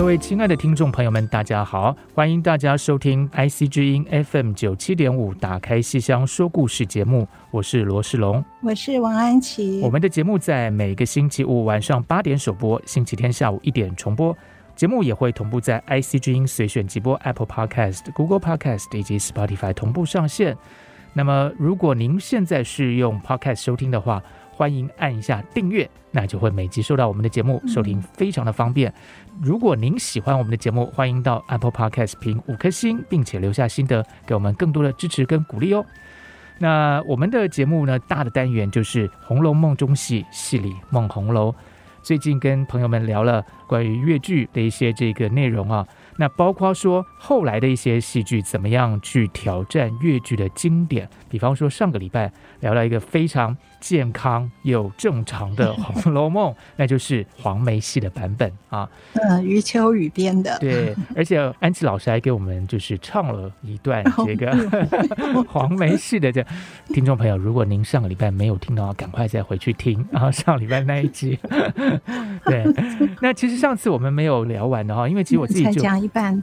各位亲爱的听众朋友们，大家好！欢迎大家收听 IC 之音 FM 九七点五，打开戏箱说故事节目。我是罗世龙，我是王安琪。我们的节目在每个星期五晚上八点首播，星期天下午一点重播。节目也会同步在 IC 之音随选即播 Apple Podcast、Google Podcast 以及 Spotify 同步上线。那么，如果您现在是用 Podcast 收听的话，欢迎按一下订阅，那就会每集收到我们的节目，收听非常的方便。如果您喜欢我们的节目，欢迎到 Apple Podcast 评五颗星，并且留下心得，给我们更多的支持跟鼓励哦。那我们的节目呢，大的单元就是《红楼梦》中戏，戏里梦红楼。最近跟朋友们聊了关于粤剧的一些这个内容啊。那包括说后来的一些戏剧怎么样去挑战越剧的经典，比方说上个礼拜聊到一个非常健康又正常的《红楼梦》，那就是黄梅戏的版本啊。嗯，余秋雨编的。对，而且安琪老师还给我们就是唱了一段这个 黄梅戏的这听众朋友，如果您上个礼拜没有听到，赶快再回去听啊，上礼拜那一集。对，那其实上次我们没有聊完的哈，因为其实我自己就。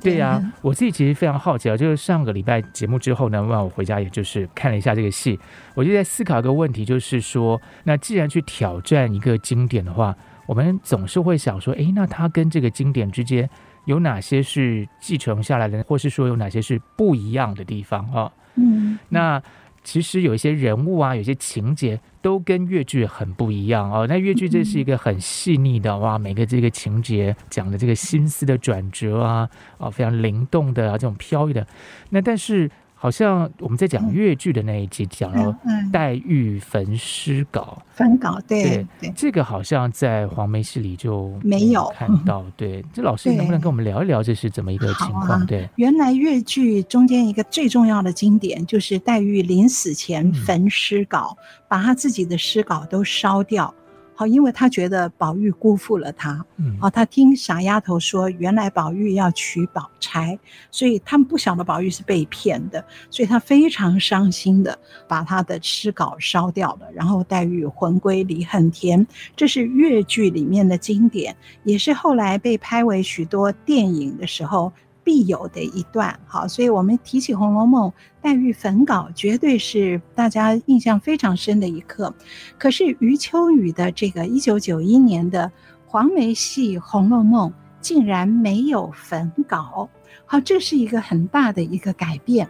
对呀、啊，我自己其实非常好奇啊，就是上个礼拜节目之后呢，让我回家也就是看了一下这个戏，我就在思考一个问题，就是说，那既然去挑战一个经典的话，我们总是会想说，哎，那它跟这个经典之间有哪些是继承下来的，或是说有哪些是不一样的地方啊？嗯，那。其实有一些人物啊，有些情节都跟越剧很不一样哦。那越剧这是一个很细腻的哇，每个这个情节讲的这个心思的转折啊，啊，非常灵动的啊，这种飘逸的。那但是。好像我们在讲粤剧的那一集讲了黛玉焚诗稿，焚稿对对，对，这个好像在黄梅戏里就没有。看到。对，这老师能不能跟我们聊一聊这是怎么一个情况？对，啊、原来粤剧中间一个最重要的经典就是黛玉临死前焚诗稿，嗯、把她自己的诗稿都烧掉。好，因为他觉得宝玉辜负了他，嗯，哦，他听傻丫头说，原来宝玉要娶宝钗，所以他们不晓得宝玉是被骗的，所以他非常伤心的把他的诗稿烧掉了，然后黛玉魂归离恨天，这是越剧里面的经典，也是后来被拍为许多电影的时候。必有的一段，好，所以我们提起《红楼梦》，黛玉焚稿绝对是大家印象非常深的一刻。可是余秋雨的这个一九九一年的黄梅戏《红楼梦》竟然没有焚稿，好，这是一个很大的一个改变。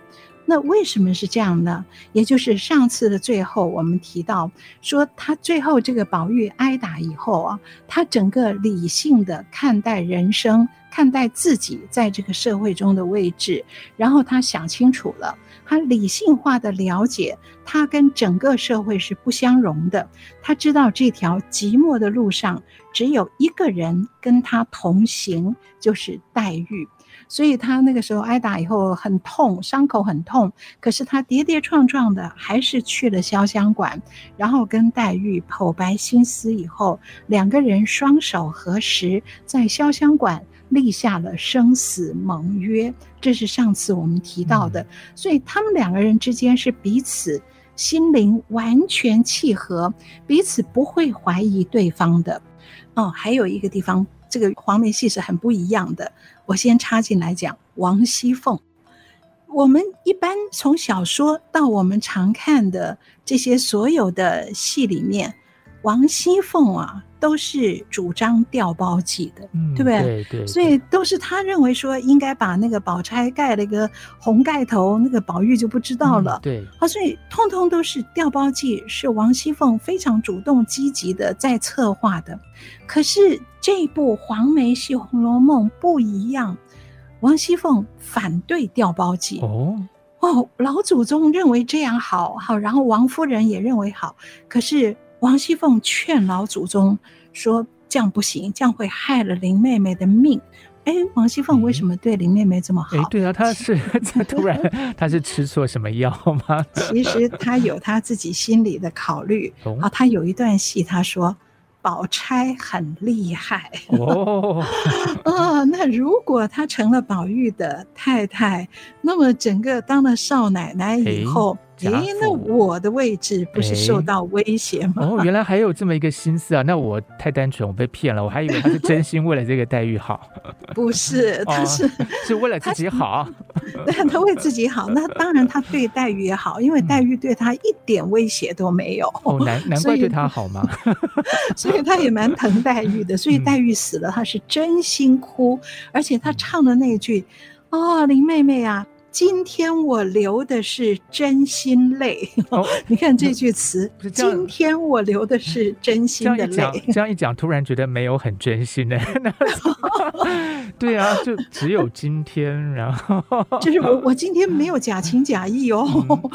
那为什么是这样呢？也就是上次的最后，我们提到说，他最后这个宝玉挨打以后啊，他整个理性的看待人生，看待自己在这个社会中的位置，然后他想清楚了，他理性化的了解，他跟整个社会是不相容的，他知道这条寂寞的路上只有一个人跟他同行，就是黛玉。所以他那个时候挨打以后很痛，伤口很痛，可是他跌跌撞撞的还是去了潇湘馆，然后跟黛玉剖白心思以后，两个人双手合十，在潇湘馆立下了生死盟约。这是上次我们提到的，所以他们两个人之间是彼此心灵完全契合，彼此不会怀疑对方的。哦，还有一个地方。这个黄梅戏是很不一样的。我先插进来讲王熙凤。我们一般从小说到我们常看的这些所有的戏里面，王熙凤啊。都是主张调包计的，嗯、对不对？对对，对。所以都是他认为说应该把那个宝钗盖了一个红盖头，那个宝玉就不知道了。嗯、对。啊，所以通通都是调包计，是王熙凤非常主动积极的在策划的。可是这一部黄梅戏《红楼梦》不一样，王熙凤反对调包计。哦哦，老祖宗认为这样好，好，然后王夫人也认为好，可是。王熙凤劝老祖宗说：“这样不行，这样会害了林妹妹的命。”哎，王熙凤为什么对林妹妹这么好？哎，对啊，她是 突然 她是吃错什么药吗？其实她有她自己心里的考虑。哦，啊，她有一段戏，她说。宝钗很厉害哦，哦，那如果她成了宝玉的太太，那么整个当了少奶奶以后。哎，那我的位置不是受到威胁吗？哦，原来还有这么一个心思啊！那我太单纯，我被骗了，我还以为他是真心为了这个黛玉好。不是，他是、哦、是为了自己好。对，他为自己好。那当然，他对黛玉也好，因为黛玉对他一点威胁都没有。哦，难难怪对他好吗？所以，所以他也蛮疼黛玉的。所以黛玉死了，他是真心哭，而且他唱的那句：“哦，林妹妹啊。”今天我流的是真心泪，哦、你看这句词。今天我流的是真心的泪。这样一讲，这样一讲，突然觉得没有很真心呢。对啊，就只有今天，然后就是我，我今天没有假情假意哦，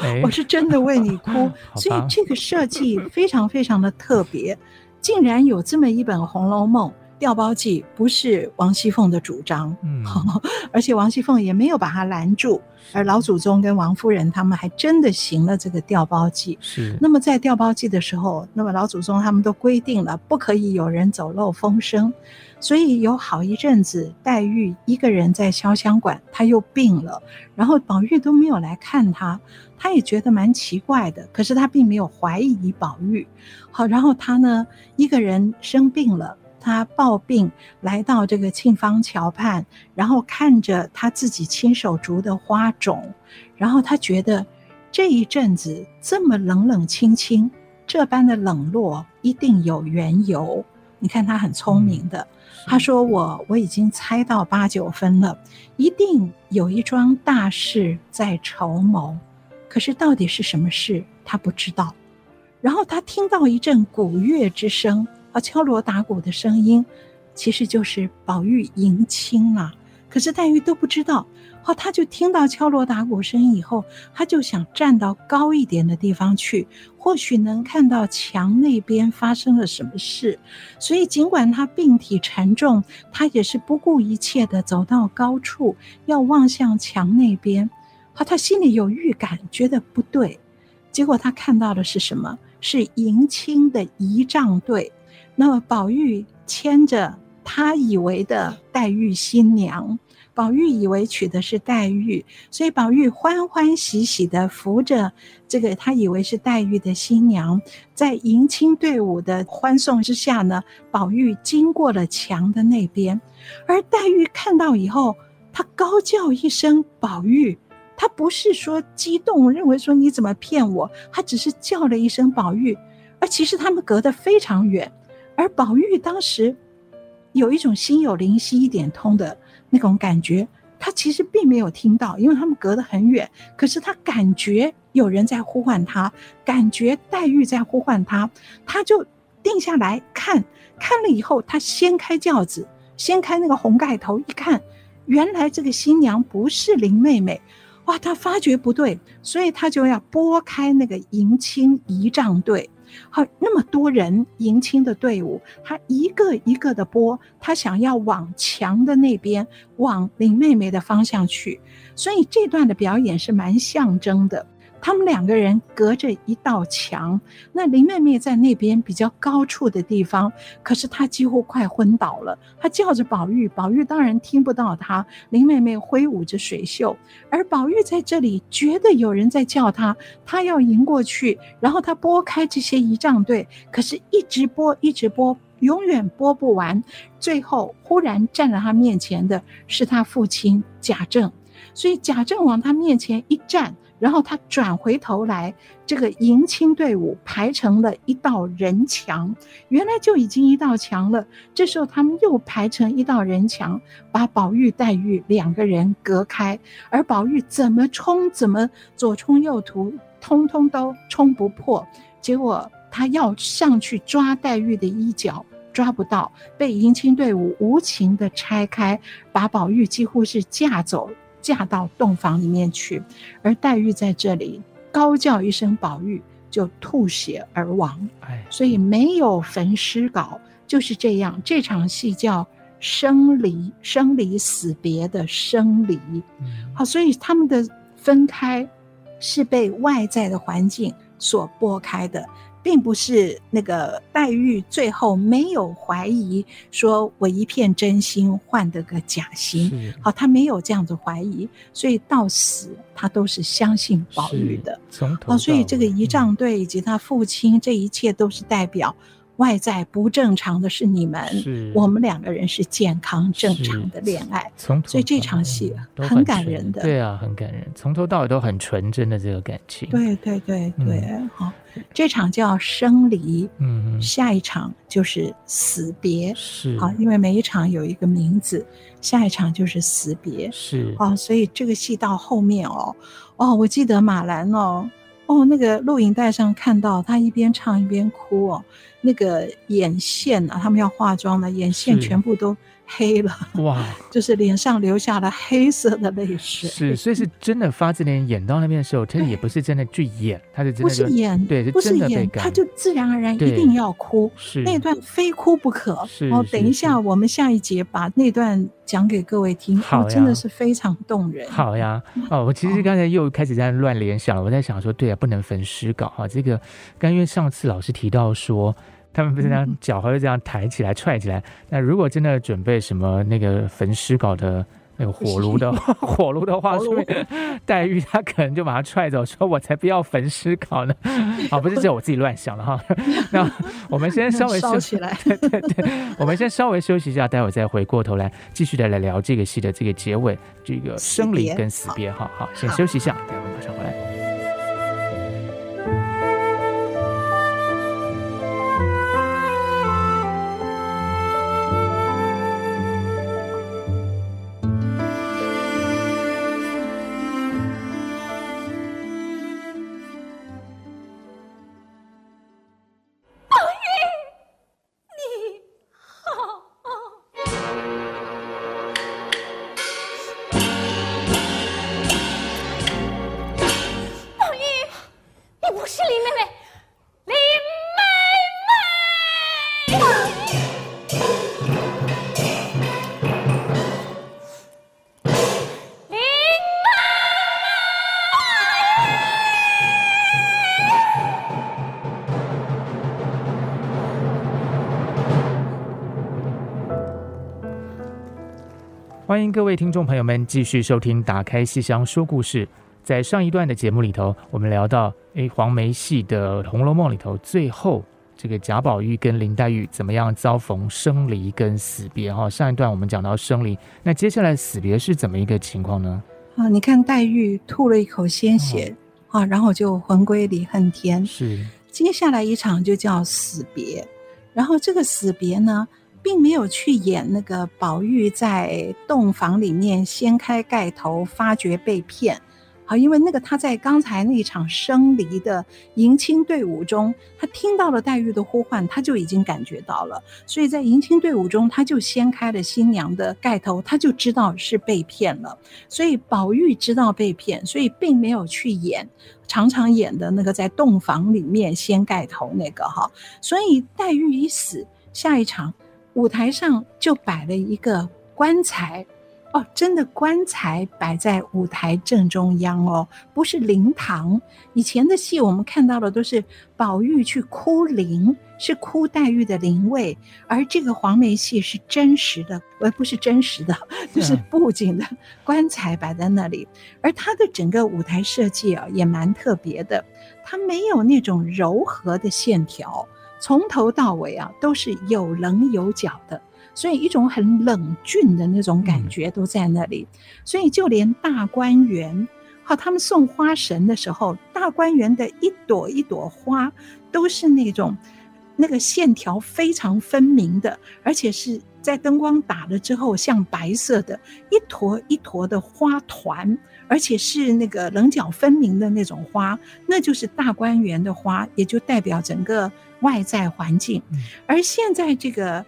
嗯、我是真的为你哭。所以这个设计非常非常的特别，竟然有这么一本《红楼梦》。调包计不是王熙凤的主张，嗯，而且王熙凤也没有把他拦住，而老祖宗跟王夫人他们还真的行了这个调包计。是，那么在调包计的时候，那么老祖宗他们都规定了，不可以有人走漏风声，所以有好一阵子，黛玉一个人在潇湘馆，她又病了，然后宝玉都没有来看她，她也觉得蛮奇怪的，可是她并没有怀疑宝玉。好，然后她呢，一个人生病了。他抱病来到这个沁芳桥畔，然后看着他自己亲手筑的花种，然后他觉得这一阵子这么冷冷清清，这般的冷落一定有缘由。你看他很聪明的，他说我我已经猜到八九分了，一定有一桩大事在筹谋，可是到底是什么事，他不知道。然后他听到一阵鼓乐之声。啊，敲锣打鼓的声音，其实就是宝玉迎亲啊。可是黛玉都不知道。好，他就听到敲锣打鼓声音以后，他就想站到高一点的地方去，或许能看到墙那边发生了什么事。所以，尽管他病体沉重，他也是不顾一切的走到高处，要望向墙那边。好，他心里有预感，觉得不对。结果他看到的是什么？是迎亲的仪仗队。那么宝玉牵着他以为的黛玉新娘，宝玉以为娶的是黛玉，所以宝玉欢欢喜喜地扶着这个他以为是黛玉的新娘，在迎亲队伍的欢送之下呢，宝玉经过了墙的那边，而黛玉看到以后，她高叫一声“宝玉”，她不是说激动，认为说你怎么骗我，她只是叫了一声“宝玉”，而其实他们隔得非常远。而宝玉当时有一种心有灵犀一点通的那种感觉，他其实并没有听到，因为他们隔得很远。可是他感觉有人在呼唤他，感觉黛玉在呼唤他，他就定下来看，看了以后，他掀开轿子，掀开那个红盖头，一看，原来这个新娘不是林妹妹，哇！他发觉不对，所以他就要拨开那个迎亲仪仗队。好，那么多人迎亲的队伍，他一个一个的拨，他想要往墙的那边，往林妹妹的方向去，所以这段的表演是蛮象征的。他们两个人隔着一道墙，那林妹妹在那边比较高处的地方，可是她几乎快昏倒了。她叫着宝玉，宝玉当然听不到她。林妹妹挥舞着水袖，而宝玉在这里觉得有人在叫他，他要迎过去，然后他拨开这些仪仗队，可是一直拨，一直拨，永远拨不完。最后忽然站在他面前的是他父亲贾政，所以贾政往他面前一站。然后他转回头来，这个迎亲队伍排成了一道人墙，原来就已经一道墙了。这时候他们又排成一道人墙，把宝玉、黛玉两个人隔开，而宝玉怎么冲，怎么左冲右突，通通都冲不破。结果他要上去抓黛玉的衣角，抓不到，被迎亲队伍无情地拆开，把宝玉几乎是架走。嫁到洞房里面去，而黛玉在这里高叫一声“宝玉”，就吐血而亡。哎，所以没有焚尸稿，就是这样。这场戏叫生离，生离死别的生离。好，所以他们的分开是被外在的环境所拨开的。并不是那个黛玉最后没有怀疑，说我一片真心换得个假心，好，她没有这样子怀疑，所以到死她都是相信宝玉的。哦，所以这个仪仗队以及他父亲，这一切都是代表。外在不正常的是你们，我们两个人是健康正常的恋爱，从所以这场戏很感人的，对啊，很感人，从头到尾都很纯真的这个感情，对对对对，好，这场叫生离，嗯，下一场就是死别，是。好，因为每一场有一个名字，下一场就是死别，是。啊，所以这个戏到后面哦，哦，我记得马兰哦，哦，那个录影带上看到他一边唱一边哭哦。那个眼线啊，他们要化妆的眼线全部都黑了，哇！就是脸上流下了黑色的泪水。是，所以是真的发自脸演到那边的时候，他也不是真的去演，他是真的不是演，对，不是演，他就自然而然一定要哭，是那段非哭不可。是，哦，等一下，我们下一节把那段讲给各位听，好，真的是非常动人。好呀，哦，我其实刚才又开始在乱联想了，我在想说，对啊，不能焚诗稿哈，这个刚因为上次老师提到说。他们不是这样脚会这样抬起来踹起来。那如果真的准备什么那个焚尸稿的那个火炉的 火炉的话，说黛玉她可能就把他踹走，说我才不要焚尸稿呢。啊，不是只有我自己乱想了哈。那我们先稍微休息来，对对对，我们先稍微休息一下，待会再回过头来继续的来聊这个戏的这个结尾，这个生离跟死别。好好，先休息一下，待会马上回来。欢迎各位听众朋友们继续收听《打开戏箱说故事》。在上一段的节目里头，我们聊到，诶，黄梅戏的《红楼梦》里头，最后这个贾宝玉跟林黛玉怎么样遭逢生离跟死别？哈，上一段我们讲到生离，那接下来死别是怎么一个情况呢？啊，你看黛玉吐了一口鲜血，哦、啊，然后就魂归离恨天。是，接下来一场就叫死别，然后这个死别呢？并没有去演那个宝玉在洞房里面掀开盖头，发觉被骗。好，因为那个他在刚才那一场生离的迎亲队伍中，他听到了黛玉的呼唤，他就已经感觉到了。所以在迎亲队伍中，他就掀开了新娘的盖头，他就知道是被骗了。所以宝玉知道被骗，所以并没有去演常常演的那个在洞房里面掀盖头那个哈。所以黛玉一死，下一场。舞台上就摆了一个棺材，哦，真的棺材摆在舞台正中央哦，不是灵堂。以前的戏我们看到的都是宝玉去哭灵，是哭黛玉的灵位，而这个黄梅戏是真实的，而不是真实的，就是布景的棺材摆在那里。而它的整个舞台设计啊，也蛮特别的，它没有那种柔和的线条。从头到尾啊，都是有棱有角的，所以一种很冷峻的那种感觉都在那里。所以就连大观园好，他们送花神的时候，大观园的一朵一朵花都是那种那个线条非常分明的，而且是在灯光打了之后像白色的一坨一坨的花团，而且是那个棱角分明的那种花，那就是大观园的花，也就代表整个外在环境。而现在这个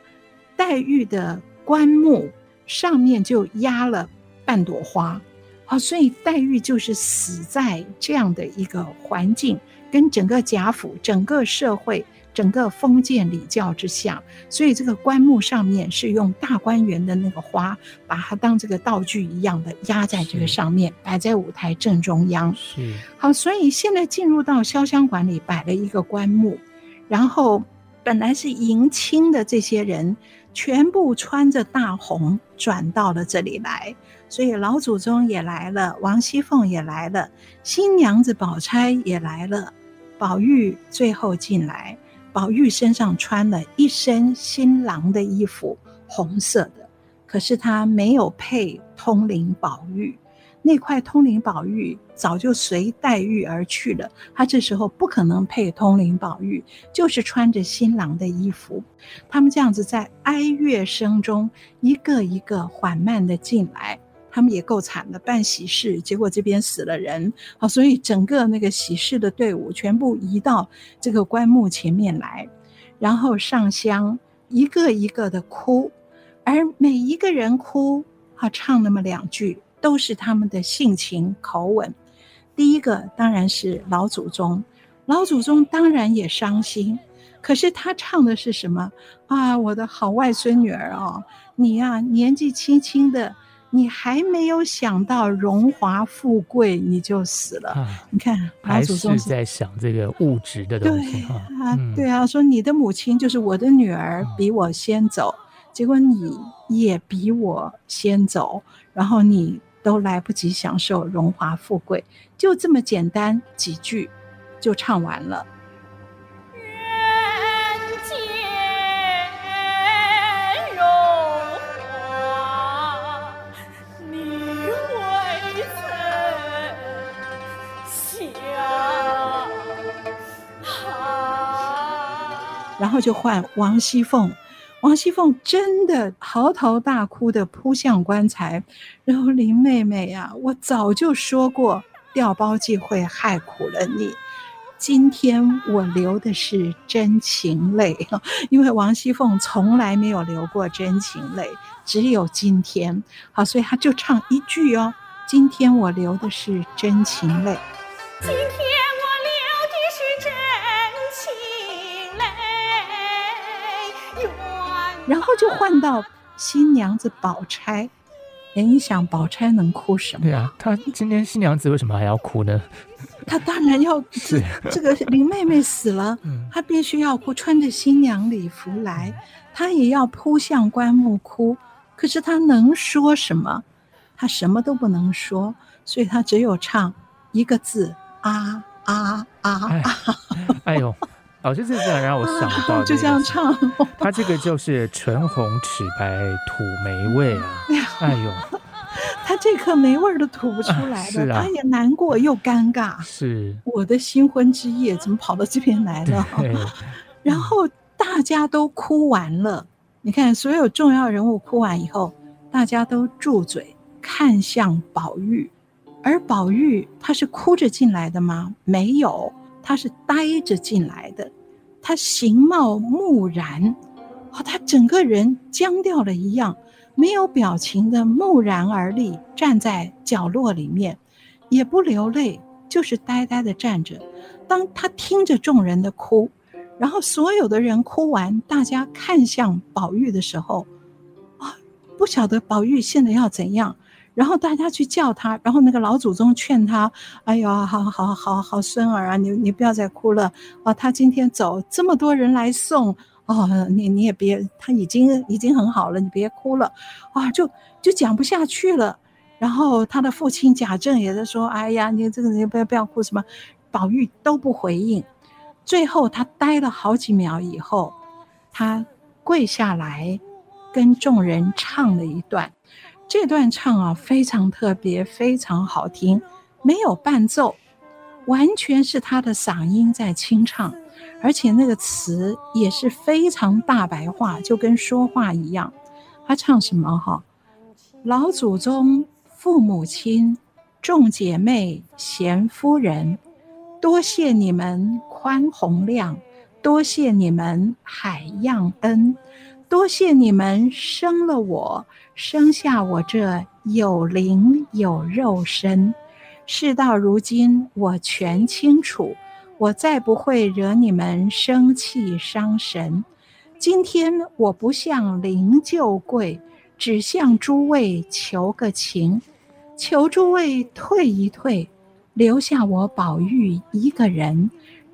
黛玉的棺木上面就压了半朵花。好，所以黛玉就是死在这样的一个环境，跟整个贾府、整个社会、整个封建礼教之下，所以这个棺木上面是用大观园的那个花，把它当这个道具一样的压在这个上面，摆在舞台正中央。是。好，所以现在进入到潇湘馆里摆了一个棺木，然后本来是迎亲的这些人，全部穿着大红转到了这里来。所以老祖宗也来了，王熙凤也来了，新娘子宝钗也来了，宝玉最后进来。宝玉身上穿了一身新郎的衣服，红色的，可是他没有配通灵宝玉，那块通灵宝玉早就随黛玉而去了。他这时候不可能配通灵宝玉，就是穿着新郎的衣服。他们这样子在哀乐声中，一个一个缓慢的进来。他们也够惨的，办喜事，结果这边死了人，好，所以整个那个喜事的队伍全部移到这个棺木前面来，然后上香，一个一个的哭，而每一个人哭，啊，唱那么两句，都是他们的性情口吻。第一个当然是老祖宗，老祖宗当然也伤心，可是他唱的是什么啊？我的好外孙女儿哦，你呀，年纪轻轻的。你还没有想到荣华富贵，你就死了。啊、你看，老祖宗是在想这个物质的东西。对啊，嗯、对啊，说你的母亲就是我的女儿，比我先走，嗯、结果你也比我先走，然后你都来不及享受荣华富贵，就这么简单几句就唱完了。然后就换王熙凤，王熙凤真的嚎啕大哭的扑向棺材，然后林妹妹呀、我早就说过调包计会害苦了你，今天我流的是真情泪，因为王熙凤从来没有流过真情泪，只有今天，好，所以她就唱一句哦，今天我流的是真情泪。今天。然后就换到新娘子宝钗，哎，你想宝钗能哭什么？对啊，她今天新娘子为什么还要哭呢？她当然要，是这个林妹妹死了，她必须要哭，穿着新娘礼服来，她也要扑向棺木哭。可是她能说什么？她什么都不能说，所以她只有唱一个字：啊啊啊啊！哎呦。哦，就这样让我想到，就这样唱。他这个就是唇红齿白吐霉味啊！哎呦，他这颗霉味都吐不出来了，他也难过又尴尬。是，我的新婚之夜怎么跑到这边来了？然后大家都哭完了，你看，所有重要人物哭完以后，大家都住嘴看向宝玉，而宝玉他是哭着进来的吗？没有。他是呆着进来的，他形貌木然，哦，他整个人僵掉了一样，没有表情的木然而立，站在角落里面，也不流泪，就是呆呆的站着。当他听着众人的哭，然后所有的人哭完，大家看向宝玉的时候，啊，不晓得宝玉现在要怎样。然后大家去叫他，然后那个老祖宗劝他：“哎呦，好好好好孙儿啊，你你不要再哭了啊！他今天走，这么多人来送哦，你你也别，他已经已经很好了，你别哭了啊！”就就讲不下去了。然后他的父亲贾政也在说：“哎呀，你这个人不要不要哭什么。”宝玉都不回应。最后他呆了好几秒以后，他跪下来跟众人唱了一段。这段唱啊，非常特别，非常好听。没有伴奏，完全是他的嗓音在清唱，而且那个词也是非常大白话，就跟说话一样。他唱什么？哈，老祖宗、父母亲、众姐妹、贤夫人，多谢你们宽宏量，多谢你们海样恩，多谢你们生了我，生下我这有灵有肉身。事到如今，我全清楚，我再不会惹你们生气伤神。今天我不向灵就跪，只向诸位求个情，求诸位退一退，留下我宝玉一个人，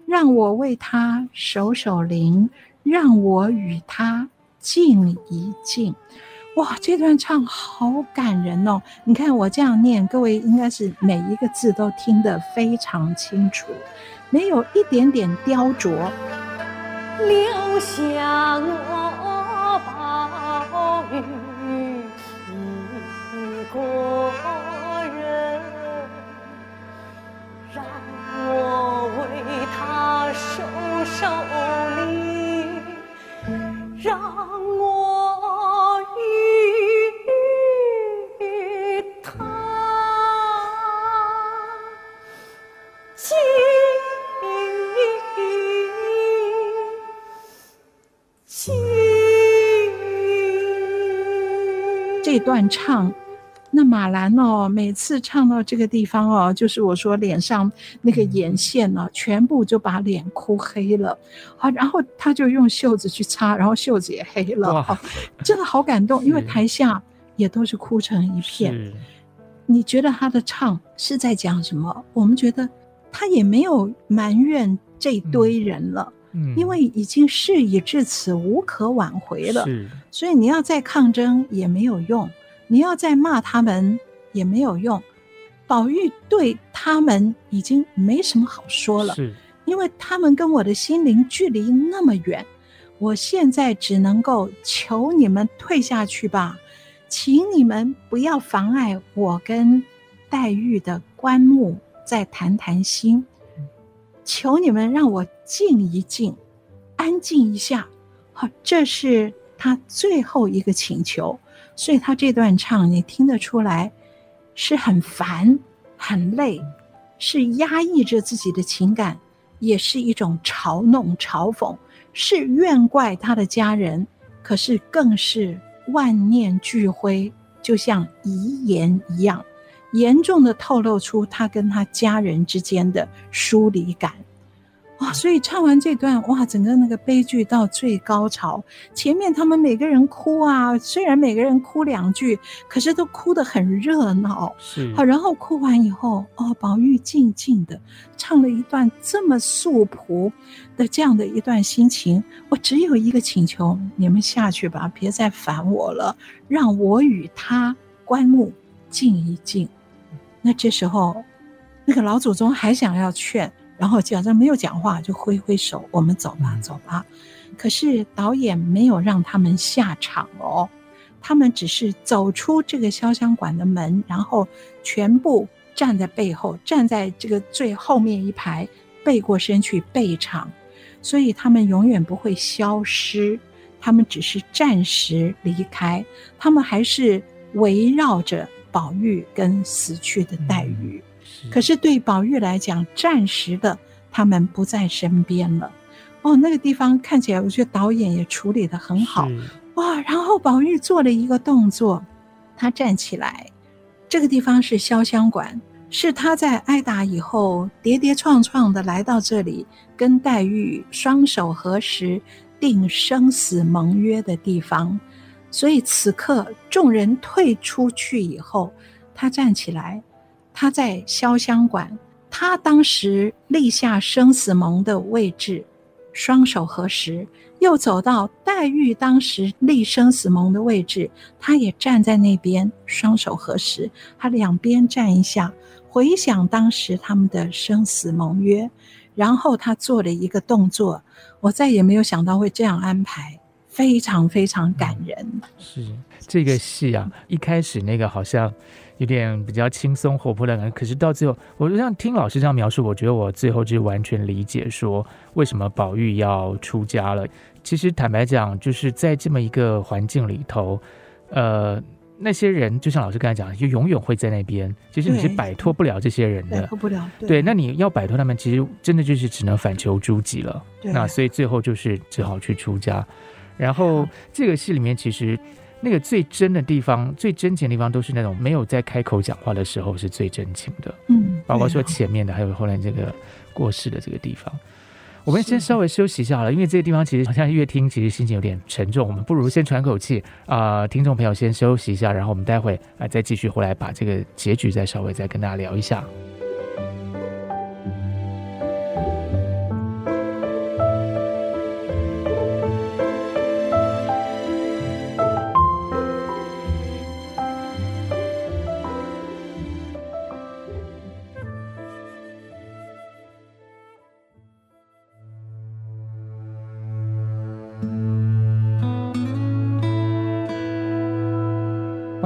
让我为他守守灵，让我与他静一静。哇，这段唱好感人哦！你看我这样念，各位应该是每一个字都听得非常清楚，没有一点点雕琢。留下我宝玉一个人，让我为他守守这段唱，那马兰哦，每次唱到这个地方哦，就是我说脸上那个眼线呢、哦，全部就把脸哭黑了。啊，然后他就用袖子去擦，然后袖子也黑了。哇，真的好感动，因为台下也都是哭成一片。你觉得他的唱是在讲什么？我们觉得他也没有埋怨这堆人了。嗯嗯，因为已经事已至此，无可挽回了。所以你要再抗争也没有用，你要再骂他们也没有用。宝玉对他们已经没什么好说了，是，因为他们跟我的心灵距离那么远，我现在只能够求你们退下去吧，请你们不要妨碍我跟黛玉的棺木，再谈谈心。求你们让我静一静，安静一下。好，这是他最后一个请求。所以他这段唱，你听得出来，是很烦、很累，是压抑着自己的情感，也是一种嘲弄、嘲讽，是怨怪他的家人，可是更是万念俱灰，就像遗言一样。严重的透露出他跟他家人之间的疏离感，哇！所以唱完这段，哇，整个那个悲剧到最高潮，前面他们每个人哭啊，虽然每个人哭两句，可是都哭得很热闹。是，好，然后哭完以后，哦，宝玉静静的唱了一段这么素朴的这样的一段心情。我只有一个请求，你们下去吧，别再烦我了，让我与他棺木静一静。那这时候，那个老祖宗还想要劝，然后假装没有讲话，就挥挥手：“我们走吧，走吧。”可是导演没有让他们下场哦，他们只是走出这个潇湘馆的门，然后全部站在背后，站在这个最后面一排，背过身去备场。所以他们永远不会消失，他们只是暂时离开，他们还是围绕着。宝玉跟死去的黛玉，可是对宝玉来讲，暂时的他们不在身边了。哦，那个地方看起来，我觉得导演也处理的很好。哇！然后宝玉做了一个动作，他站起来。这个地方是潇湘馆，是他在挨打以后跌跌撞撞的来到这里，跟黛玉双手合十定生死盟约的地方。所以此刻众人退出去以后，他站起来，他在潇湘馆，他当时立下生死盟的位置，双手合十，又走到黛玉当时立生死盟的位置，他也站在那边，双手合十，他两边站一下，回想当时他们的生死盟约，然后他做了一个动作，我再也没有想到会这样安排。非常非常感人。是这个戏啊，一开始那个好像有点比较轻松活泼的感觉，可是到最后，我就像听老师这样描述，我觉得我最后就完全理解说为什么宝玉要出家了。其实坦白讲，就是在这么一个环境里头，呃。那些人就像老师刚才讲的，就永远会在那边。其实你是摆脱不了这些人的，摆脱不了。对，对，那你要摆脱他们，其实真的就是只能反求诸己了。对，那所以最后就是只好去出家。然后这个戏里面，其实那个最真的地方、最真情的地方，都是那种没有在开口讲话的时候是最真情的。嗯，包括说前面的，还有后来这个过世的这个地方。我们先稍微休息一下好了，因为这个地方其实好像越听，其实心情有点沉重。我们不如先喘口气啊、呃，听众朋友先休息一下，然后我们待会啊再继续回来把这个结局再稍微再跟大家聊一下。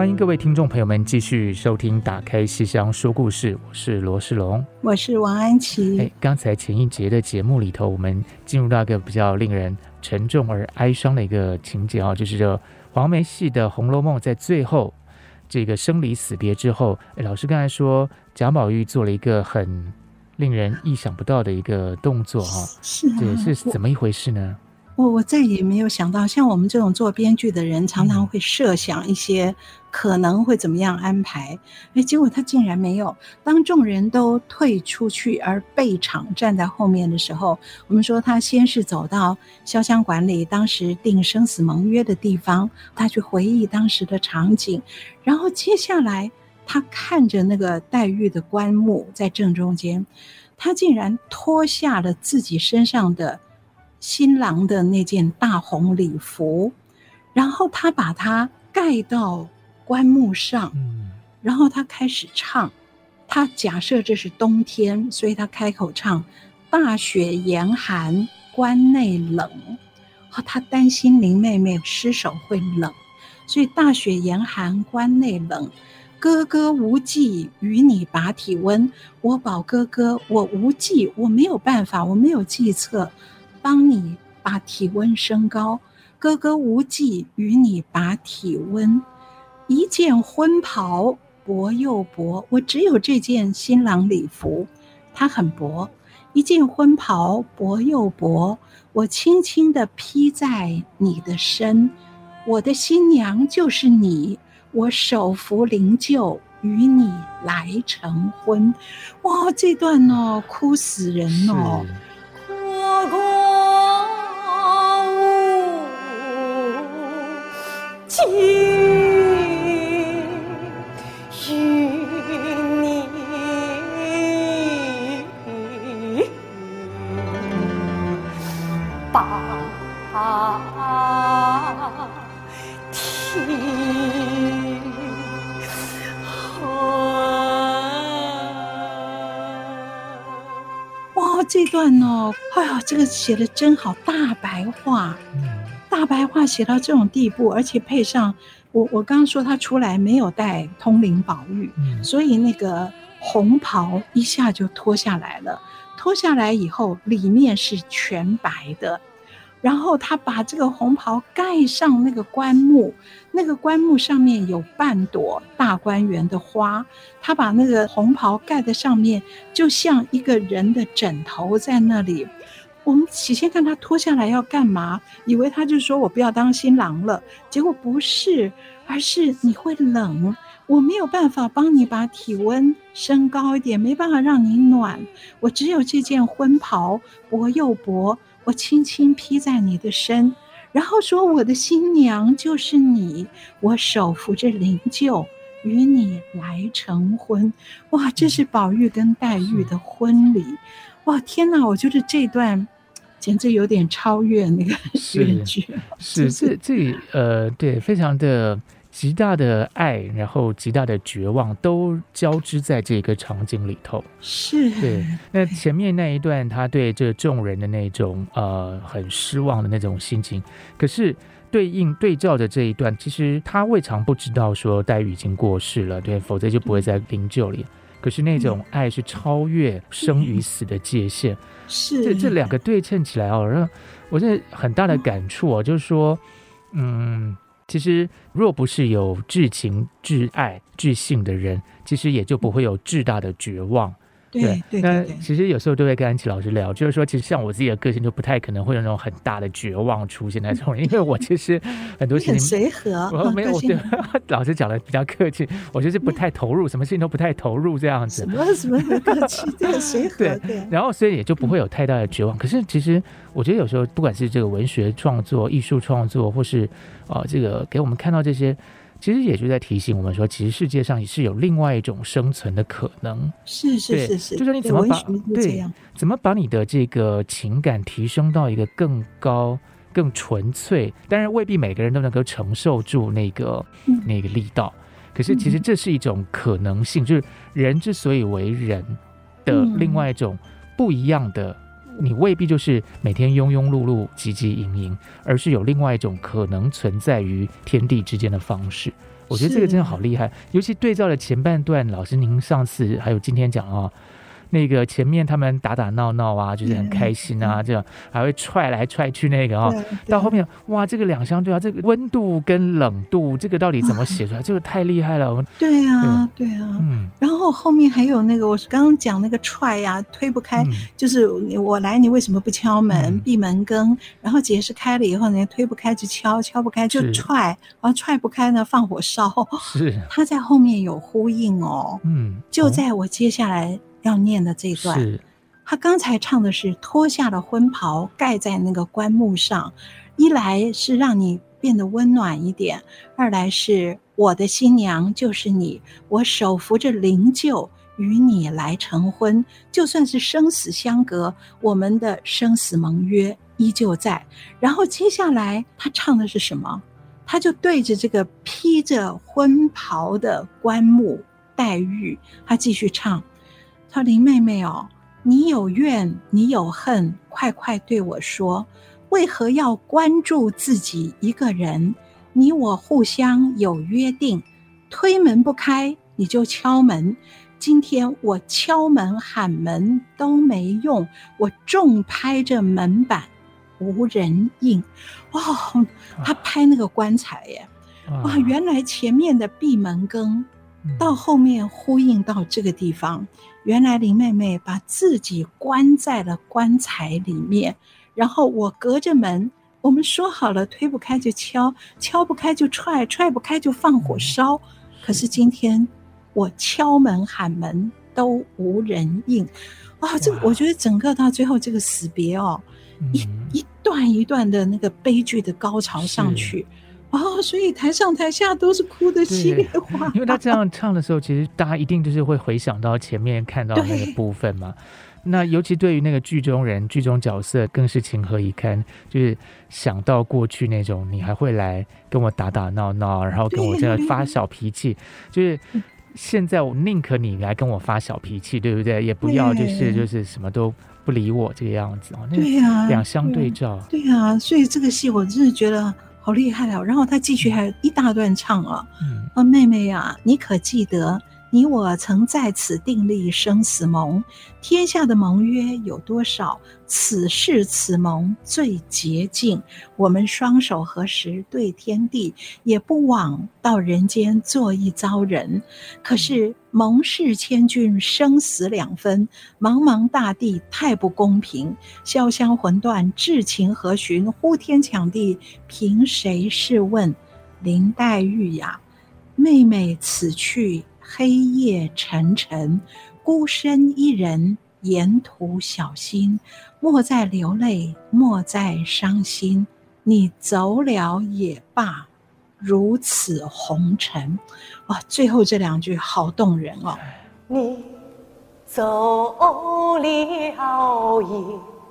欢迎各位听众朋友们继续收听《打开西厢说故事》，我是罗世龙，我是王安琪。哎，刚才前一节的节目里头，我们进入到一个比较令人沉重而哀伤的一个情节啊，就是这黄梅戏的《红楼梦》在最后这个生离死别之后，哎，老师刚才说贾宝玉做了一个很令人意想不到的一个动作哈，是啊，这是怎么一回事呢？我我再也没有想到，像我们这种做编剧的人，常常会设想一些可能会怎么样安排。哎，结果他竟然没有。当众人都退出去，而备场站在后面的时候，我们说他先是走到潇湘馆里，当时定生死盟约的地方，他去回忆当时的场景，然后接下来他看着那个黛玉的棺木在正中间，他竟然脱下了自己身上的。新郎的那件大红礼服，然后他把它盖到棺木上，然后他开始唱。他假设这是冬天，所以他开口唱：“大雪严寒，关内冷。”啊，他担心林妹妹失手会冷，所以“大雪严寒，关内冷。”哥哥无计与你把体温，我保哥哥，我无计，我没有办法，我没有计策。帮你把体温升高，哥哥无忌与你把体温。一件婚袍薄又薄，我只有这件新郎礼服，它很薄。一件婚袍薄又薄，我轻轻地披在你的身。我的新娘就是你，我手扶灵柩与你来成婚。哇，这段哦，哭死人哦。哇这段哦，哎呀，这个写的真好，大白话。大白话写到这种地步，而且配上我我刚刚说他出来没有带通灵宝玉，嗯，所以那个红袍一下就脱下来了。脱下来以后，里面是全白的。然后他把这个红袍盖上那个棺木，那个棺木上面有半朵大观园的花。他把那个红袍盖在上面，就像一个人的枕头在那里。我们起先看他脱下来要干嘛，以为他就说我不要当新郎了，结果不是，而是你会冷，我没有办法帮你把体温升高一点，没办法让你暖，我只有这件婚袍薄又薄，我轻轻披在你的身，然后说我的新娘就是你，我手扶着灵柩与你来成婚。哇，这是宝玉跟黛玉的婚礼，哇，天哪，我觉得这段。简直有点超越那个 剧，是是这这里呃，对，非常的极大的爱，然后极大的绝望，都交织在这个场景里头。是，对。那前面那一段，他对这众人的那种呃很失望的那种心情，可是对应对照着这一段，其实他未尝不知道说黛玉已经过世了，对，否则就不会在灵柩里。可是那种爱是超越生与死的界限，是这这两个对称起来哦，让我现在很大的感触哦，就是说，嗯。其实，若不是有至情、至爱、至性的人，其实也就不会有至大的绝望。对，那其实有时候都会跟安琪老师聊，就是说，其实像我自己的个性，就不太可能会有那种很大的绝望出现在这种，因为我其实 很多事情很随和，我没有，我对 老师讲的比较客气，我就是不太投入，什么事情都不太投入这样子。什么什么很客气，对，随 和，对，对。然后所以也就不会有太大的绝望。可是其实我觉得有时候，不管是这个文学创作、艺术创作，或是啊、呃，这个给我们看到这些。其实也就在提醒我们说，其实世界上也是有另外一种生存的可能。是是是是，就是你怎么把对怎么把你的这个情感提升到一个更高、更纯粹，当然未必每个人都能够承受住那个、嗯、那个力道。可是其实这是一种可能性，嗯、就是人之所以为人的另外一种不一样的。你未必就是每天庸庸碌碌、汲汲营营，而是有另外一种可能存在于天地之间的方式。我觉得这个真的好厉害，尤其对照了前半段，老师您上次还有今天讲啊。那个前面他们打打闹闹啊，就是很开心啊，这样还会踹来踹去那个啊、哦，到后面哇，这个两相对啊，这个温度跟冷度，这个到底怎么写出来？这个太厉害了。对啊，对啊，嗯。然后后面还有那个，我刚刚讲那个踹呀、啊，推不开，嗯、就是我来，你为什么不敲门？闭、嗯、门羹。然后解释开了以后呢，推不开就敲，敲不开就踹，然后踹不开呢，放火烧。是。他在后面有呼应哦。嗯。就在我接下来。要念的这段，是他刚才唱的是脱下了婚袍盖在那个棺木上，一来是让你变得温暖一点，二来是我的新娘就是你，我手扶着灵柩与你来成婚，就算是生死相隔，我们的生死盟约依旧在。然后接下来他唱的是什么？他就对着这个披着婚袍的棺木黛玉，他继续唱。他林妹妹哦，你有怨，你有恨，快快对我说，为何要关注自己一个人？你我互相有约定，推门不开你就敲门。今天我敲门喊门都没用，我重拍着门板无人应。哇、哦，他拍那个棺材耶！哇，原来前面的闭门羹，到后面呼应到这个地方。原来林妹妹把自己关在了棺材里面，然后我隔着门，我们说好了，推不开就敲，敲不开就踹，踹不开就放火烧。可是今天我敲门喊门都无人应，哇！这我觉得整个到最后这个死别哦，一一段一段的那个悲剧的高潮上去。哦，所以台上台下都是哭的稀里哗啦。因为他这样唱的时候，其实大家一定就是会回想到前面看到那个部分嘛。那尤其对于那个剧中人、剧中角色，更是情何以堪。就是想到过去那种，你还会来跟我打打闹闹，然后跟我这样发小脾气。就是现在我宁可你来跟我发小脾气，对不对？也不要就是就是什么都不理我这个样子。对呀，两相对照。对呀，所以这个戏我真的觉得。好厉害哦！然后他继续还有一大段唱啊，嗯，啊，妹妹啊，你可记得？你我曾在此订立生死盟，天下的盟约有多少？此事此盟最洁净。我们双手合十对天地，也不枉到人间做一遭人。可是盟誓千钧，生死两分，茫茫大地太不公平。潇湘魂断，至情何寻？呼天抢地，凭谁试问？林黛玉呀，妹妹此去。黑夜沉沉，孤身一人，沿途小心，莫再流泪，莫再伤心。你走了也罢，如此红尘。哇最后这两句好动人哦。你走了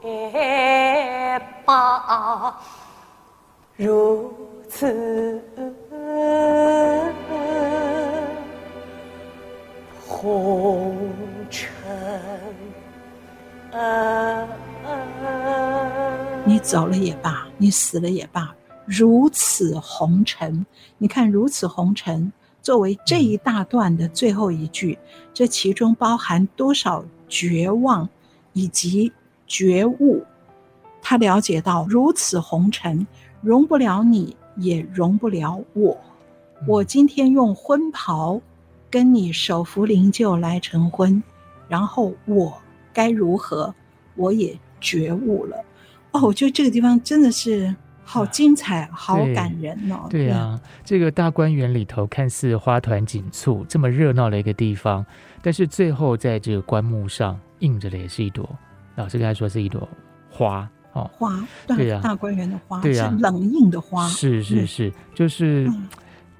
也罢如此红尘你走了也罢你死了也罢如此红尘。你看，如此红尘作为这一大段的最后一句，这其中包含多少绝望以及觉悟？他了解到，如此红尘容不了你，也容不了我。我今天用婚袍跟你手扶灵柩来成婚，然后我该如何？我也觉悟了。哦，我觉得这个地方真的是好精彩，好感人哦。对，对啊，这个大观园里头看似花团锦簇，这么热闹的一个地方，但是最后在这个棺木上印着的也是一朵，老师刚才说是一朵花。哦，花对呀，大观园的花对呀，是冷硬的花，是是是，就是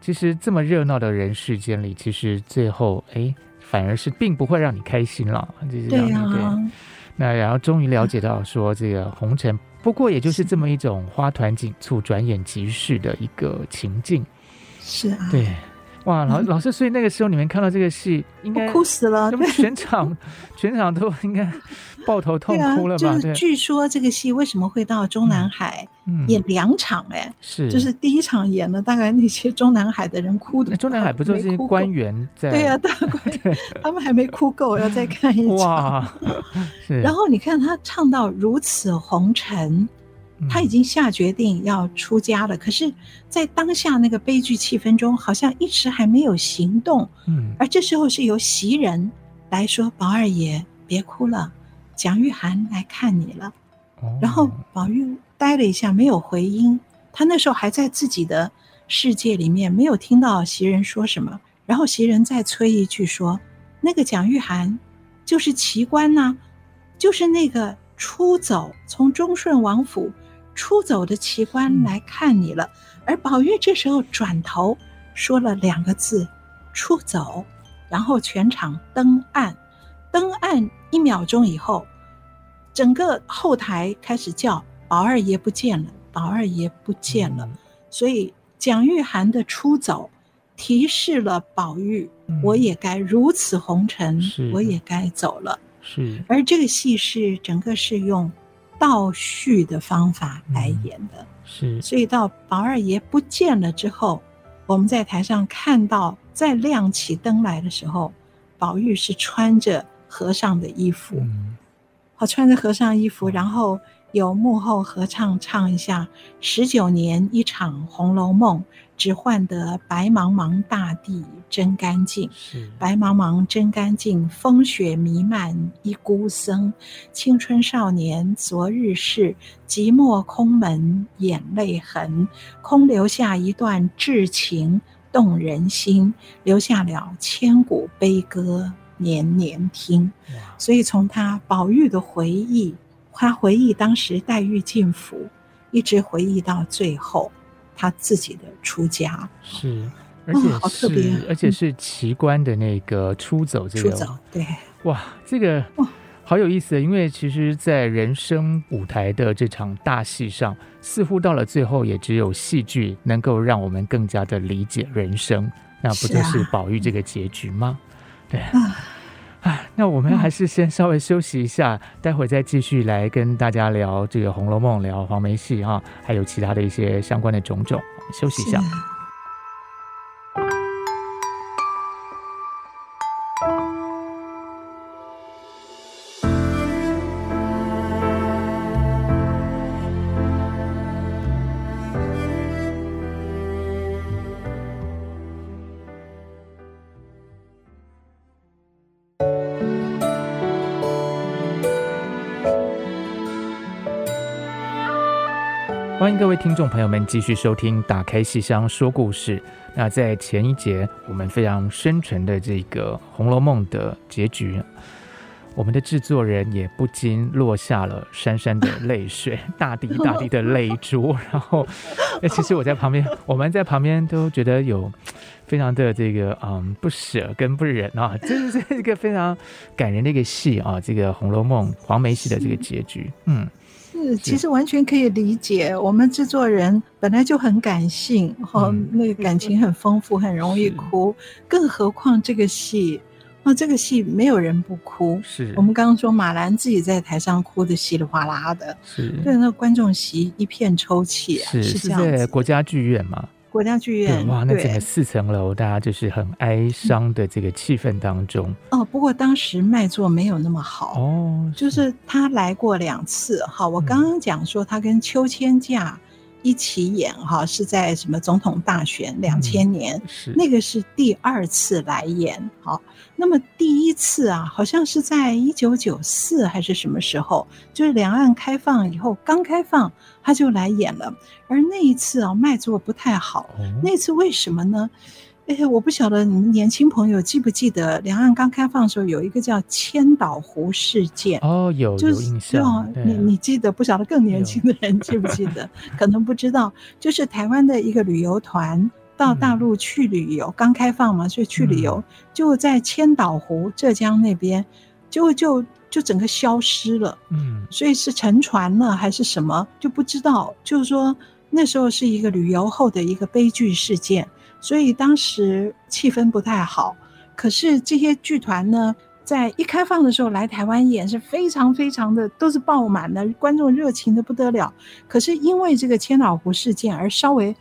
其实这么热闹的人世间里，其实最后哎，反而是并不会让你开心了，就是对。那然后终于了解到说，这个红尘不过也就是这么一种花团锦簇、转眼即逝的一个情境，是啊，对。哇，老老师，所以那个时候你们看到这个戏，应该哭死了，全场 全场都应该抱头痛哭了吧？就是据说这个戏为什么会到中南海演两场？哎，是，就是第一场演了，大概那些中南海的人哭的。中南海不就是官员在？对呀，大官 他们还没哭够，要再看一场。哇，然后你看他唱到如此红尘。他已经下决定要出家了，可是，在当下那个悲剧气氛中，好像一直还没有行动。嗯，而这时候是由袭人来说：“宝二爷，别哭了，蒋玉菡来看你了。”然后宝玉呆了一下，没有回音。他那时候还在自己的世界里面，没有听到袭人说什么。然后袭人再催一句说：“那个蒋玉菡，就是奇观呐，就是那个出走从忠顺王府。”出走的奇观来看你了，而宝玉这时候转头说了两个字：“出走”，然后全场灯暗，灯暗一秒钟以后，整个后台开始叫“宝二爷不见了，宝二爷不见了”。所以蒋玉菡的出走提示了宝玉：“我也该如此红尘，我也该走了。”是，而这个戏是整个是用。倒叙的方法来演的，嗯、是，所以到宝二爷不见了之后，我们在台上看到再亮起灯来的时候，宝玉是穿着和尚的衣服，好、嗯、穿着和尚衣服，然后有幕后合唱唱一下十九年一场《红楼梦》。只换得白茫茫大地真干净，白茫茫真干净，风雪弥漫一孤僧，青春少年昨日事，寂寞空门眼泪痕，空留下一段至情动人心，留下了千古悲歌年年听。所以从他宝玉的回忆，他回忆当时黛玉进府，一直回忆到最后。他自己的出家是，而且是，哦、好特别，而且是奇观的那个出走，这个出走，对，哇，这个好有意思。因为其实，在人生舞台的这场大戏上，似乎到了最后，也只有戏剧能够让我们更加的理解人生。那不就是宝玉这个结局吗？啊、对。啊啊，那我们还是先稍微休息一下，嗯、待会再继续来跟大家聊这个《红楼梦》，聊黄梅戏哈，还有其他的一些相关的种种。休息一下。听众朋友们继续收听《打开戏箱说故事》。那在前一节，我们非常深沉的这个《红楼梦》的结局，我们的制作人也不禁落下了潸潸的泪水，大滴大滴的泪珠。然后，其实我在旁边，我们在旁边都觉得有非常的这个嗯不舍跟不忍啊，这是这是一个非常感人的一个戏啊，这个《红楼梦》黄梅戏的这个结局，嗯。是，其实完全可以理解。我们制作人本来就很感性，哈、嗯，那个感情很丰富，很容易哭。更何况这个戏，那这个戏没有人不哭。是我们刚刚说马兰自己在台上哭的稀里哗啦的，是对，那观众席一片抽泣啊，是是这样子。在国家剧院嘛？国家剧院哇，那整个四层楼，大家就是很哀伤的这个气氛当中。哦，不过当时卖座没有那么好哦，就是他来过两次。哈，我刚刚讲说他跟秋千架。一起演哈，是在什么总统大选两千年，是那个是第二次来演。好，那么第一次啊，好像是在一九九四还是什么时候，就是两岸开放以后刚开放，他就来演了。而那一次啊，卖座不太好。那次为什么呢？哎，我不晓得你们年轻朋友记不记得，两岸刚开放的时候有一个叫千岛湖事件哦，有有印象。你你记得？不晓得更年轻的人记不记得？可能不知道。就是台湾的一个旅游团到大陆去旅游，刚、嗯、开放嘛，所以去旅游、嗯、就在千岛湖浙江那边，就就就整个消失了。嗯，所以是沉船了还是什么就不知道。就是说那时候是一个旅游后的一个悲剧事件。所以当时气氛不太好，可是这些剧团呢，在一开放的时候来台湾演是非常非常的都是爆满的，观众热情的不得了。可是因为这个千岛湖事件而稍微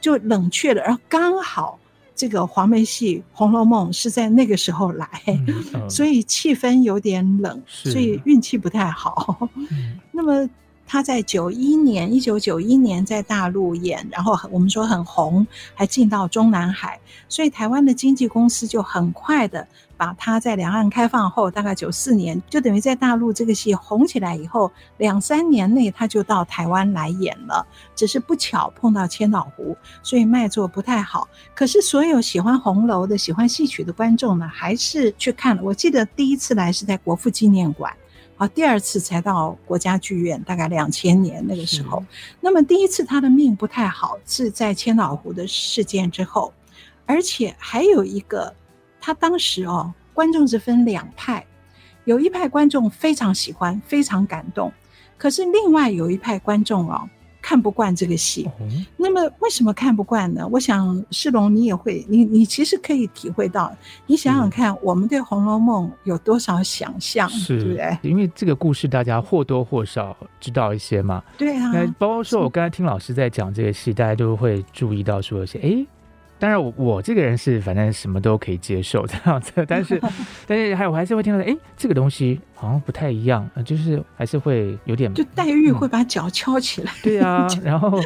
就冷却了，然后刚好这个黄梅戏《红楼梦》是在那个时候来，所以气氛有点冷，所以运气不太好。嗯、那么。他在九一年，一九九一年在大陆演，然后我们说很红，还进到中南海，所以台湾的经纪公司就很快的把他在两岸开放后，大概九四年，就等于在大陆这个戏红起来以后，两三年内他就到台湾来演了，只是不巧碰到千岛湖，所以卖座不太好。可是所有喜欢红楼的、喜欢戏曲的观众呢，还是去看了。我记得第一次来是在国父纪念馆。啊，第二次才到国家剧院，大概两千年那个时候。那么第一次他的命不太好，是在千岛湖的事件之后，而且还有一个，他当时哦，观众是分两派，有一派观众非常喜欢，非常感动，可是另外有一派观众哦。看不惯这个戏，那么为什么看不惯呢？我想世龙你也会，你你其实可以体会到。你想想看，我们对《红楼梦》有多少想象，对不对？因为这个故事大家或多或少知道一些嘛。对啊，包括说我刚才听老师在讲这个戏，大家都会注意到说一些，哎。当然我，我我这个人是反正什么都可以接受这样子，但是 但是还有我还是会听到，哎，这个东西好像不太一样，就是还是会有点，就黛玉会把脚翘起来，嗯、对啊，然后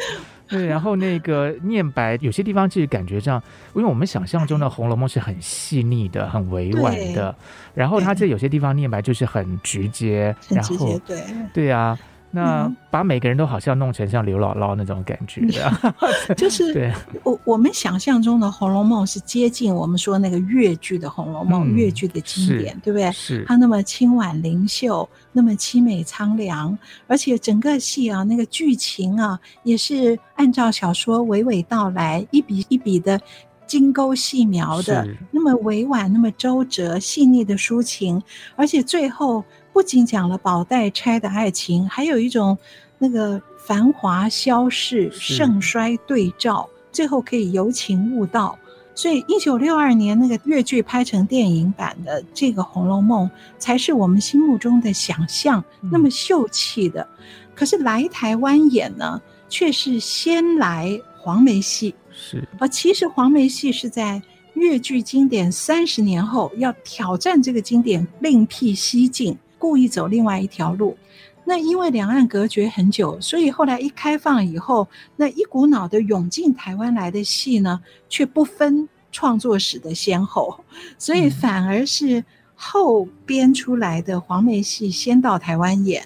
对，然后那个念白有些地方其实感觉上，因为我们想象中的《红楼梦》是很细腻的、很委婉的，然后它这有些地方念白就是很直接，然后对对啊。那把每个人都好像弄成像刘姥姥那种感觉的，就是对我我们想象中的《红楼梦》是接近我们说那个越剧的《红楼梦》，粤剧的经典，对不对？是它那么清婉灵秀，那么凄美苍凉，而且整个戏啊，那个剧情啊，也是按照小说娓娓道来，一笔一笔的精勾细描的，那么委婉，那么周折，细腻的抒情，而且最后。不仅讲了宝黛钗的爱情，还有一种那个繁华消逝、盛衰对照，最后可以由情悟道。所以，一九六二年那个越剧拍成电影版的这个《红楼梦》，才是我们心目中的想象，那么秀气的。嗯、可是来台湾演呢，却是先来黄梅戏。是，而其实黄梅戏是在越剧经典三十年后，要挑战这个经典，另辟蹊径。故意走另外一条路，那因为两岸隔绝很久，所以后来一开放以后，那一股脑的涌进台湾来的戏呢，却不分创作史的先后，所以反而是后编出来的黄梅戏先到台湾演。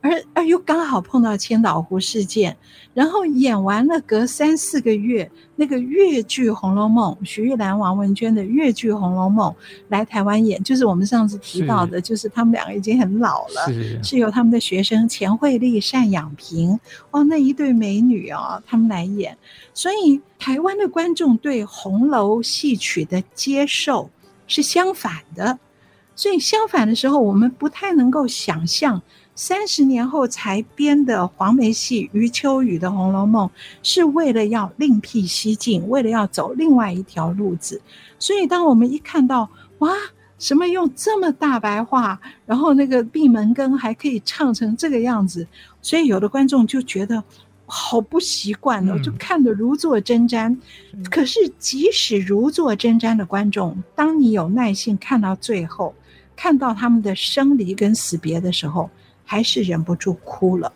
而而又刚好碰到千岛湖事件，然后演完了，隔三四个月，那个越剧《红楼梦》，徐玉兰、王文娟的越剧《红楼梦》来台湾演，就是我们上次提到的，是。就是他们两个已经很老了，是，是由他们的学生钱惠丽、单养平哦，那一对美女哦，他们来演，所以台湾的观众对红楼戏曲的接受是相反的，所以相反的时候，我们不太能够想象。三十年后才编的黄梅戏余秋雨的《红楼梦》，是为了要另辟蹊径，为了要走另外一条路子。所以，当我们一看到哇，什么用这么大白话，然后那个闭门羹还可以唱成这个样子，所以有的观众就觉得好不习惯哦，就看得如坐针毡。可是即使如坐针毡的观众，当你有耐心看到最后，看到他们的生离跟死别的时候，还是忍不住哭了。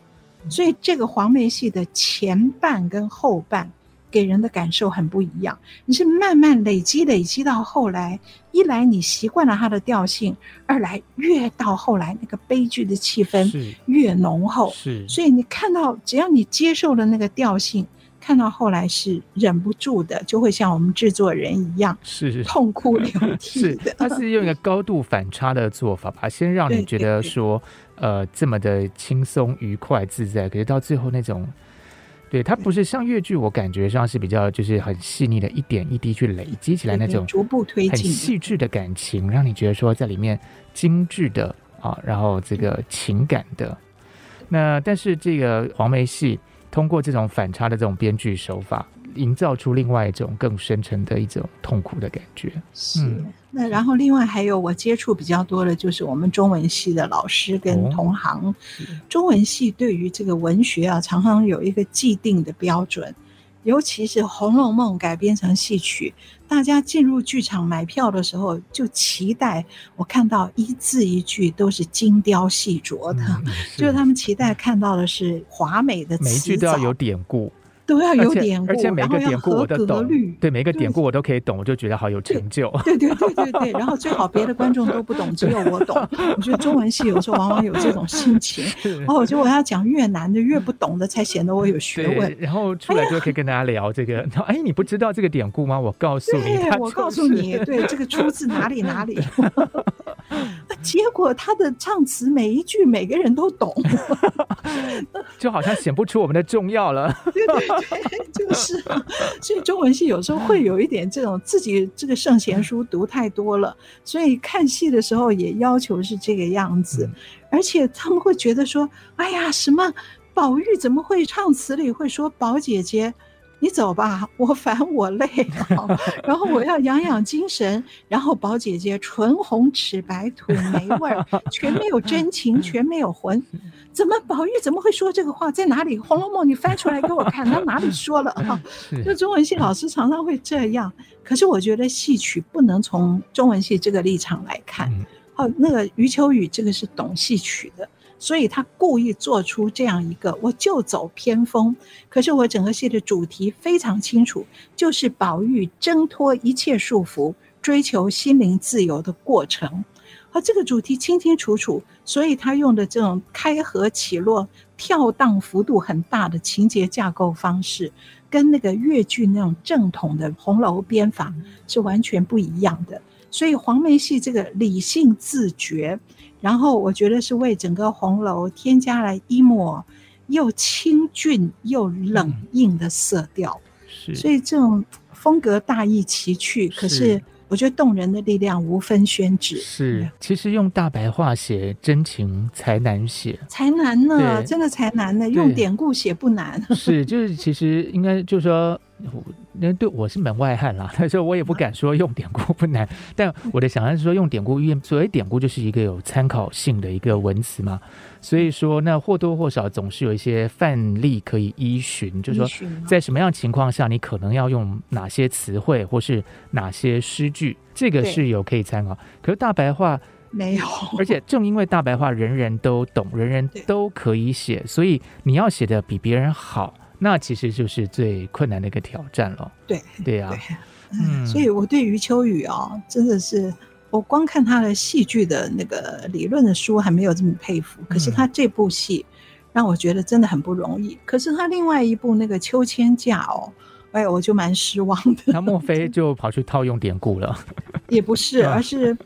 所以这个黄梅戏的前半跟后半。给人的感受很不一样，你是慢慢累积累积到后来，一来你习惯了它的调性，二来越到后来那个悲剧的气氛越浓厚，是，所以你看到只要你接受了那个调性，看到后来是忍不住的，就会像我们制作人一样，是痛哭流涕的。他是用一个高度反差的做法吧，先让你觉得说，对对对呃，这么的轻松愉快自在，可是到最后那种。对，它不是像越剧，我感觉上是比较就是很细腻的，一点一滴去累积起来那种逐步推进、很细致的感情，让你觉得说在里面精致的啊，然后这个情感的。那但是这个黄梅戏通过这种反差的这种编剧手法。营造出另外一种更深沉的一种痛苦的感觉。是，那然后另外还有我接触比较多的，就是我们中文系的老师跟同行。哦、中文系对于这个文学啊，常常有一个既定的标准，尤其是《红楼梦》改编成戏曲，大家进入剧场买票的时候，就期待我看到一字一句都是精雕细琢的，嗯、是。就是他们期待看到的是华美的词，每一句都要有典故。都要有典故，而且每个典故我都懂。对，每个典故我都可以懂，我就觉得好有成就。对对对对对，然后最好别的观众都不懂，只有我懂。我觉得中文系有时候往往有这种心情。哦，我觉得我要讲越难的、越不懂的，才显得我有学问。然后出来就可以跟大家聊这个。哎，你不知道这个典故吗？我告诉你，我告诉你，对，这个出自哪里哪里。结果他的唱词每一句每个人都懂，就好像显不出我们的重要了。对对对，就是，所以中文系有时候会有一点这种自己这个圣贤书读太多了，所以看戏的时候也要求是这个样子，而且他们会觉得说，哎呀，什么宝玉怎么会唱词里会说宝姐姐？你走吧，我烦我累，然后我要养养精神。然后宝姐姐唇红齿白土没味儿，全没有真情，全没有魂。怎么宝玉怎么会说这个话？在哪里？《红楼梦》你翻出来给我看，他哪里说了 啊？就中文系老师常常会这样。可是我觉得戏曲不能从中文系这个立场来看。哦，那个余秋雨这个是懂戏曲的。所以他故意做出这样一个，我就走偏锋。可是我整个戏的主题非常清楚，就是宝玉挣脱一切束缚，追求心灵自由的过程。而这个主题清清楚楚，所以他用的这种开合起落、跳荡幅度很大的情节架构方式，跟那个越剧那种正统的红楼编法是完全不一样的。所以黄梅戏这个理性自觉。然后我觉得是为整个红楼添加了一抹又清俊又冷硬的色调，是，所以这种风格大异其趣。可是我觉得动人的力量无分宣纸。是，其实用大白话写真情才难写，才难呢，真的才难呢。用典故写不难。是，就是其实应该就是说。那对我是门外汉啦，所以我也不敢说用典故不难。但我的想象是说，用典故，因为所谓典故就是一个有参考性的一个文词嘛，所以说那或多或少总是有一些范例可以依循，就是说在什么样情况下你可能要用哪些词汇或是哪些诗句，这个是有可以参考。可是大白话没有，而且正因为大白话人人都懂，人人都可以写，所以你要写的比别人好。那其实就是最困难的一个挑战了。对对呀，嗯，所以我对余秋雨啊，真的是我光看他的戏剧的那个理论的书还没有这么佩服。可是他这部戏让我觉得真的很不容易。可是他另外一部那个秋千架哦，哎，我就蛮失望的。那莫非 就跑去套用典故了？也不是，而是。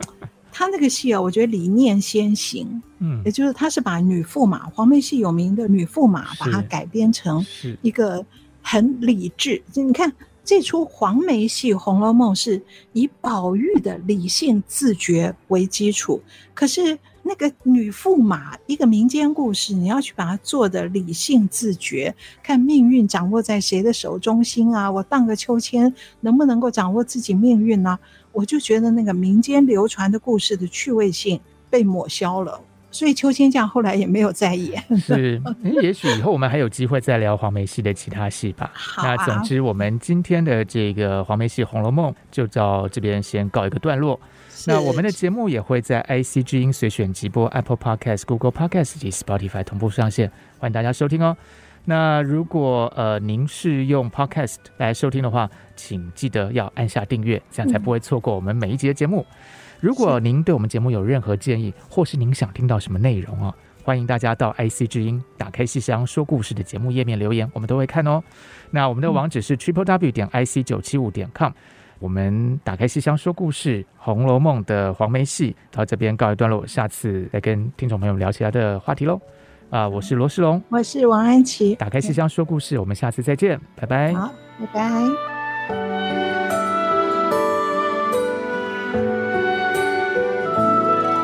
他那个戏啊，我觉得理念先行，嗯，也就是他是把女驸马，黄梅戏有名的女驸马，把它改编成一个很理智。就你看这出黄梅戏《红楼梦》是以宝玉的理性自觉为基础，可是那个女驸马一个民间故事，你要去把它做的理性自觉，看命运掌握在谁的手中心啊？我荡个秋千能不能够掌握自己命运呢？我就觉得那个民间流传的故事的趣味性被抹消了。所以秋千匠后来也没有再演。是，也许以后我们还有机会再聊黄梅戏的其他戏吧。好啊。那总之，我们今天的这个黄梅戏《红楼梦》就到这边先告一个段落。那我们的节目也会在 IC 之音随选直播、Apple Podcast、Google Podcast 以及 Spotify 同步上线，欢迎大家收听哦。那如果呃您是用 Podcast 来收听的话，请记得要按下订阅，这样才不会错过我们每一集的节目。嗯如果您对我们节目有任何建议，或是您想听到什么内容啊，欢迎大家到 IC 之音打开戏箱说故事的节目页面留言，我们都会看哦。那我们的网址是 triple w 点 ic 九七五点 com。我们打开戏箱说故事，《红楼梦》的黄梅戏到这边告一段落，下次再跟听众朋友们聊其他的话题喽。啊、呃，我是罗世龙，我是王安琪，打开戏箱说故事，我们下次再见，拜拜。好，拜拜。